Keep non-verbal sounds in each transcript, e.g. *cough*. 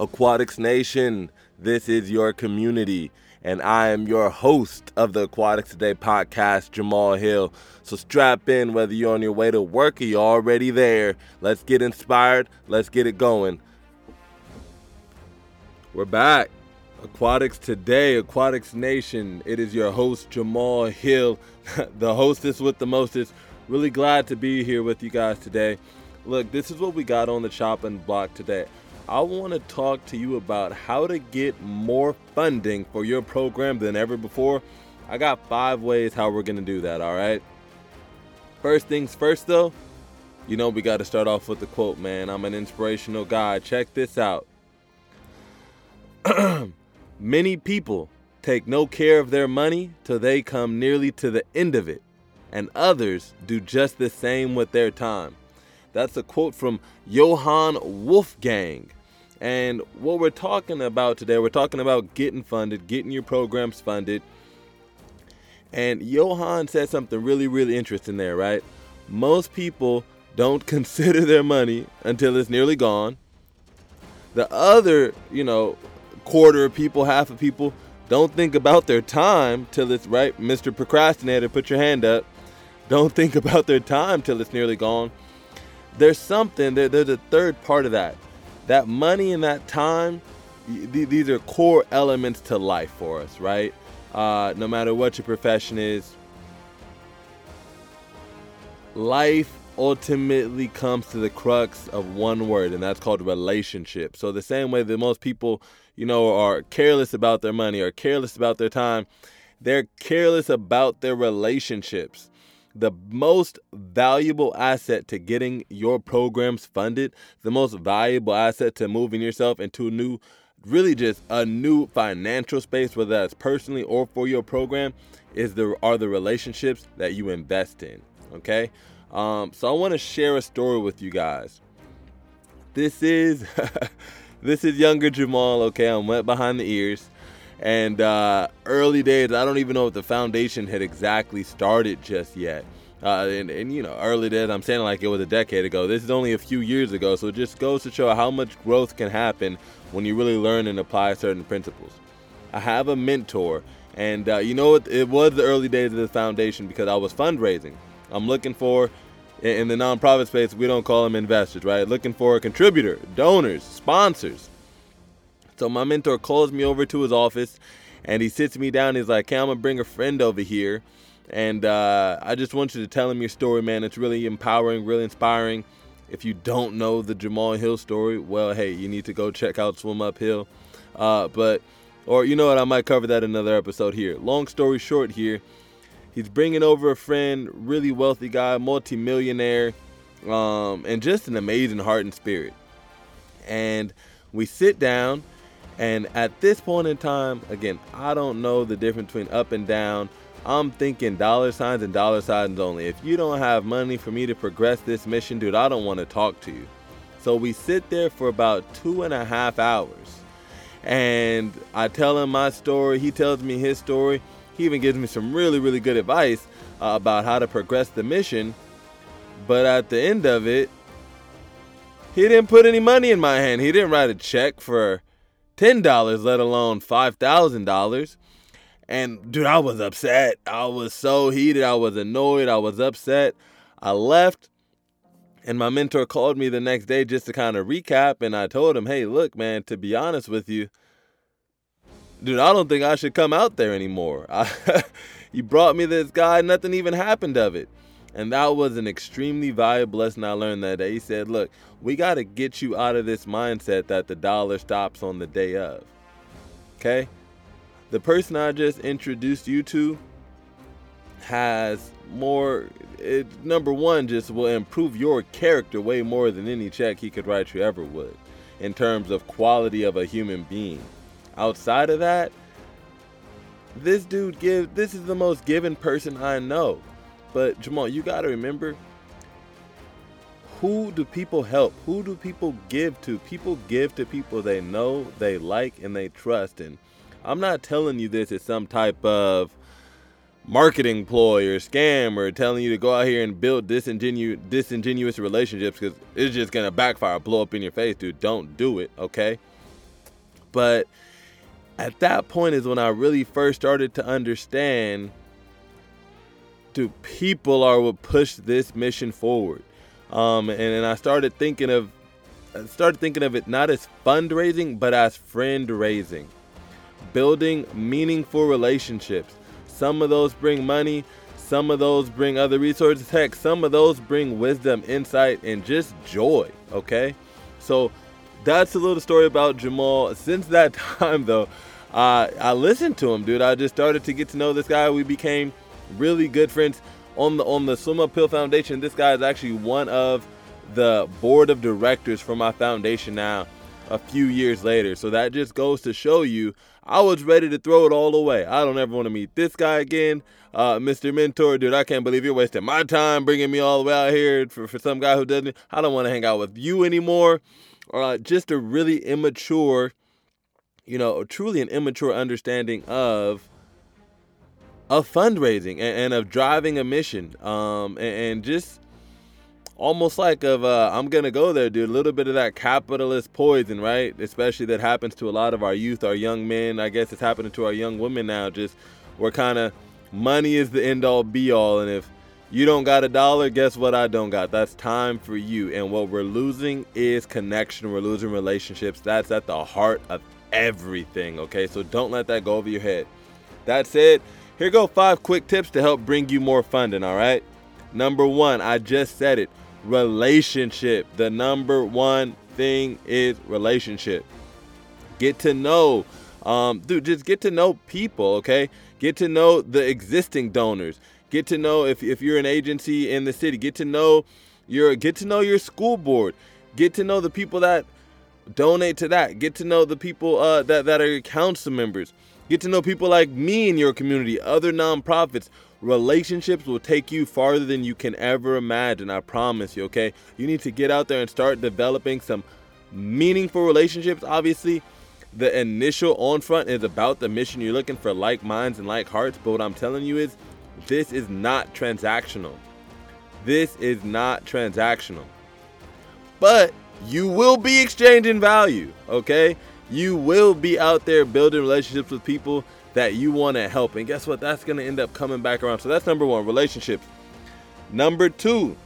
Aquatics Nation, this is your community, and I am your host of the Aquatics Today podcast, Jamal Hill. So strap in whether you're on your way to work or you're already there. Let's get inspired, let's get it going. We're back. Aquatics Today, Aquatics Nation. It is your host, Jamal Hill, *laughs* the hostess with the mostest. Really glad to be here with you guys today. Look, this is what we got on the chopping block today. I want to talk to you about how to get more funding for your program than ever before. I got five ways how we're going to do that, all right? First things first, though, you know, we got to start off with the quote, man. I'm an inspirational guy. Check this out. *clears throat* Many people take no care of their money till they come nearly to the end of it, and others do just the same with their time. That's a quote from Johann Wolfgang. And what we're talking about today, we're talking about getting funded, getting your programs funded. And Johann said something really, really interesting there, right? Most people don't *laughs* consider their money until it's nearly gone. The other, you know, quarter of people, half of people don't think about their time till it's right. Mr. Procrastinator, put your hand up. Don't think *laughs* about their time till it's nearly gone. There's something, there, there's a third part of that that money and that time, these are core elements to life for us, right? Uh, no matter what your profession is, life ultimately comes to the crux of one word, and that's called relationship. So, the same way that most people, you know, are careless about their money or careless about their time, they're careless about their relationships the most valuable asset to getting your programs funded, the most valuable asset to moving yourself into a new, really just a new financial space, whether that's personally or for your program, is the are the relationships that you invest in. Okay, um, so I want to share a story with you guys. This is *laughs* this is younger Jamal. Okay, I'm wet behind the ears. And uh, early days, I don't even know if the foundation had exactly started just yet. Uh, and, and, you know, early days, I'm saying like it was a decade ago. This is only a few years ago. So it just goes to show how much growth can happen when you really learn and apply certain principles. I have a mentor, and uh, you know, it, it was the early days of the foundation because I was fundraising. I'm looking for, in the nonprofit space, we don't call them investors, right? Looking for a contributor, donors, sponsors. So my mentor calls me over to his office and he sits me down. He's like, hey, I'm to bring a friend over here. And uh, I just want you to tell him your story, man. It's really empowering, really inspiring. If you don't know the Jamal Hill story, well, hey, you need to go check out Swim Uphill. Uh, but, or you know what, I might cover that in another episode here. Long story short, here, he's bringing over a friend, really wealthy guy, multimillionaire, um, and just an amazing heart and spirit. And we sit down and at this point in time, again, I don't know the difference between up and down. I'm thinking dollar signs and dollar signs only. If you don't have money for me to progress this mission, dude, I don't want to talk to you. So we sit there for about two and a half hours. And I tell him my story. He tells me his story. He even gives me some really, really good advice uh, about how to progress the mission. But at the end of it, he didn't put any money in my hand. He didn't write a check for $10, let alone $5,000. And dude, I was upset. I was so heated. I was annoyed. I was upset. I left. And my mentor called me the next day just to kind of recap. And I told him, hey, look, man, to be honest with you, dude, I don't think I should come out there anymore. *laughs* I, you brought me this guy, nothing even happened of it. And that was an extremely valuable lesson I learned that day. He said, Look, we got to get you out of this mindset that the dollar stops on the day of. Okay? The person I just introduced you to has more, it, number one, just will improve your character way more than any check he could write you ever would in terms of quality of a human being. Outside of that, this dude give this is the most given person I know. But Jamal, you got to remember who do people help? Who do people give to? People give to people they know, they like, and they trust. And I'm not telling you this as some type of marketing ploy or scam or telling you to go out here and build disingenu- disingenuous relationships because it's just to backfire, blow up in your face, dude. Don't do it, okay? But at that point is when I really first started to understand do people are what push this mission forward. Um, and, and I started thinking of I started thinking of it not as fundraising but as friend raising. Building meaningful relationships. Some of those bring money, some of those bring other resources. Heck, some of those bring wisdom, insight, and just joy. Okay? So that's a little story about Jamal. Since that *laughs* time, though, uh, I listened to him, dude. I just started to get to know this guy. We became really good friends on the on the Swim Uphill Foundation. This guy is actually one of the board of directors for my foundation now. A few years later, so that just goes to show you I was ready to throw it all away. I don't ever want to meet this guy again. Uh, Mr. Mentor, dude, I can't believe you're wasting my time bringing me all the way out here for, for some guy who doesn't. I don't want to hang out with you anymore. Uh, just a really immature, you know, truly an immature understanding of of fundraising and, and of driving a mission um, and, just almost like of uh, i'm gonna go there dude. A little bit of that capitalist poison right? Especially that happens to a lot of our youth our young men. I guess it's happening to our young women now. Just we're kind of money is the end all be all and if you don't got a dollar guess what i don't got? That's time for you. And what we're losing is connection. We're losing relationships. That's at the heart of everything okay? So don't let that go over your head. That said here go five quick tips to help bring you more funding, all right? Number one, I just said it relationship. The number one thing is relationship. Get to know, um, dude, just get to know people, okay? Get to know the existing donors. Get to know if, if you're an agency in the city, get to know your get to know your school board. Get to know the people that donate to that. Get to know the people uh, that, that are your council members. Get to know people like me in your community, other nonprofits. Relationships will take you farther than you can ever imagine. I promise you, okay? You need to get out there and start developing some meaningful relationships. Obviously, the initial on front is about the mission. You're looking for like minds and like hearts. But what I'm telling you is, this is not transactional. This is not transactional. But you will be exchanging value, okay? You will be out there building relationships with people that you want to help. And guess what? That's going to end up coming back around. So that's number one, relationships. Number two,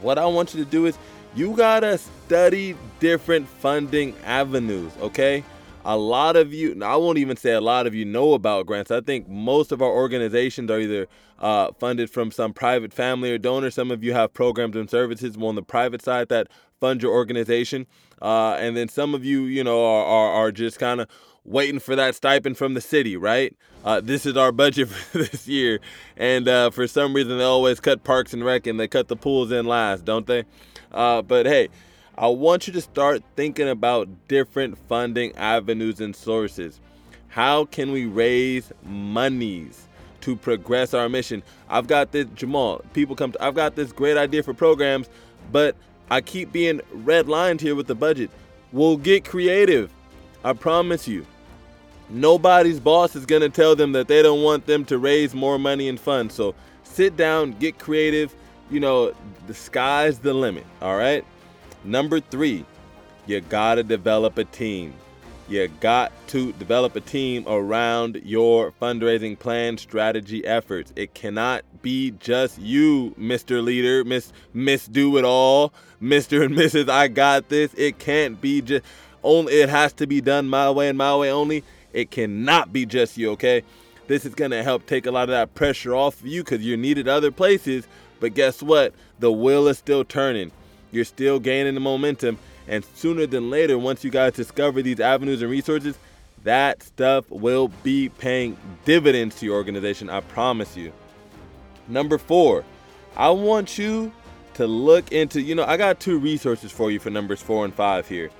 what I want you to do is you got to study different funding avenues, okay? A lot of you, I won't even say a lot of you know about grants. I think most of our organizations are either uh, funded from some private family or donor. Some of you have programs and services on the private side that fund your organization. Uh, and then some of you, you know, are, are, are just kind of waiting for that stipend from the city, right? Uh, this is our budget *laughs* for this year. And uh, for some reason, they always cut Parks and Rec and they cut the pools in last, don't they? Uh, but hey, I want you to start thinking about different funding avenues and sources. How can we raise monies to progress our mission? I've got this, Jamal. People come to, I've got this great idea for programs, but I keep being redlined here with the budget. We'll get creative. I promise you. Nobody's boss is going to tell them that they don't want them to raise more money and funds. So sit down, get creative. You know, the sky's the limit. All right. Number three, you got to develop a team. You got to develop a team around your fundraising plan, strategy, efforts. It cannot be just you, Mr. Leader, Miss Miss Do It All, Mr. and Mrs. I got this. It can't be just only it has to be done my way and my way only. It cannot be just you, okay? This is to help take a lot of that pressure off of you cuz you're needed other places, but guess what? The wheel is still turning. You're still gaining the momentum and sooner than later, once you guys discover these avenues and resources, that stuff will be paying dividends to your organization. I promise you. Number four, I want you to look into, you know, I got two resources for you for numbers four and five here.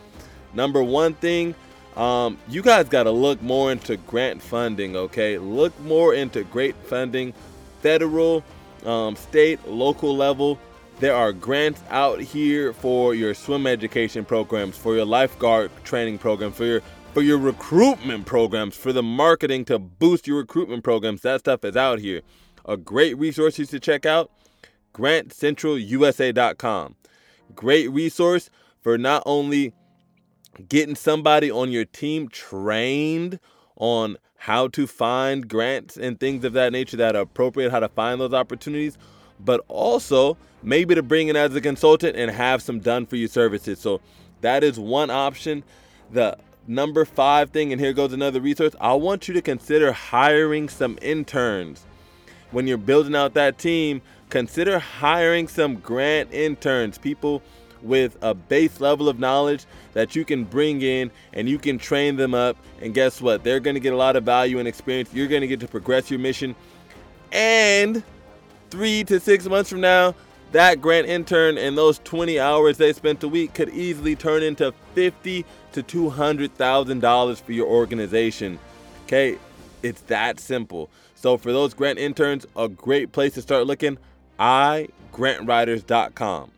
Number one thing, um, you guys got to look more into grant funding, okay? Look more into grant funding, federal, um, state, local level. There are grants out here for your swim education programs, for your lifeguard training programs, for your for your recruitment programs, for the marketing to boost your recruitment programs. That stuff is out here. A great resource to check out, grantcentralusa.com. Great resource for not only getting somebody on your team trained on how to find grants and things of that nature that are appropriate, how to find those opportunities, but also maybe to bring in as a consultant and have some done for you services. So that is one option. The number five thing, and here goes another resource I want you to consider hiring some interns. When you're building out that team, consider hiring some grant interns, people with a base level of knowledge that you can bring in and you can train them up. And guess what? They're going to get a lot of value and experience. You're going to get to progress your mission. And three to six months from now, that grant intern and those 20 hours they spent a week could easily turn into 50 to 200 thousand dollars for your organization. Okay, it's that simple. So for those grant interns, a great place to start looking, igrantwriters.com.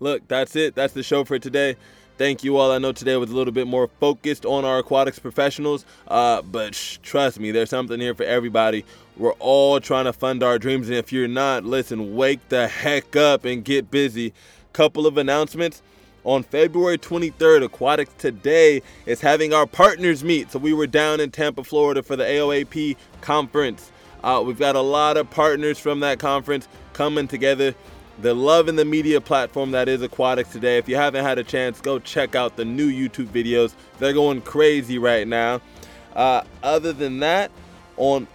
Look, that's it. That's the show for today. Thank you all. I know today was a little bit more focused on our aquatics professionals, uh, but sh- trust me, there's something here for everybody. We're all trying to fund our dreams, and if you're not, listen, wake the heck up and get busy. Couple of announcements. On February 23rd, Aquatics Today is having our partners meet. So we were down in Tampa, Florida for the AOAP conference. Uh, we've got a lot of partners from that conference coming together the love in the media platform that is Aquatics today. If you haven't had a chance, go check out the new YouTube videos. They're going crazy right now. Uh, other than that, on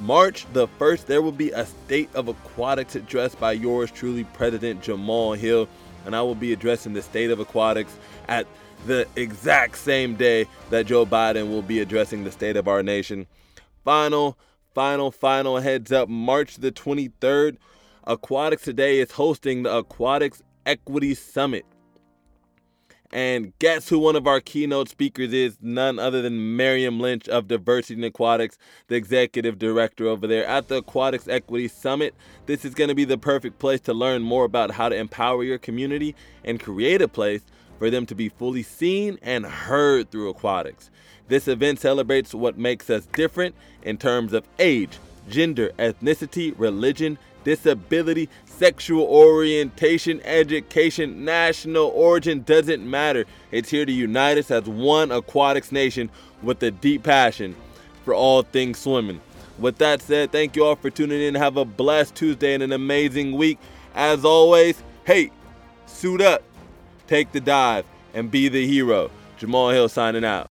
March the 1st, there will be a State of Aquatics address by yours truly, President Jamal Hill. And I will be addressing the state of aquatics at the exact same day that Joe Biden will be addressing the state of our nation. Final, final, final heads up March the 23rd. Aquatics Today is hosting the Aquatics Equity Summit. And guess who one of our keynote speakers is? None other than Miriam Lynch of Diversity in Aquatics, the executive director over there at the Aquatics Equity Summit. This is going to be the perfect place to learn more about how to empower your community and create a place for them to be fully seen and heard through aquatics. This event celebrates what makes us different in terms of age, gender, ethnicity, religion, disability, sexual orientation, education, national origin doesn't matter. It's here to unite us as one aquatics nation with a deep passion for all things swimming. With that said, thank you all for tuning in. Have a blessed Tuesday and an amazing week. As always, hey, suit up, take the dive, and be the hero. Jamal Hill signing out.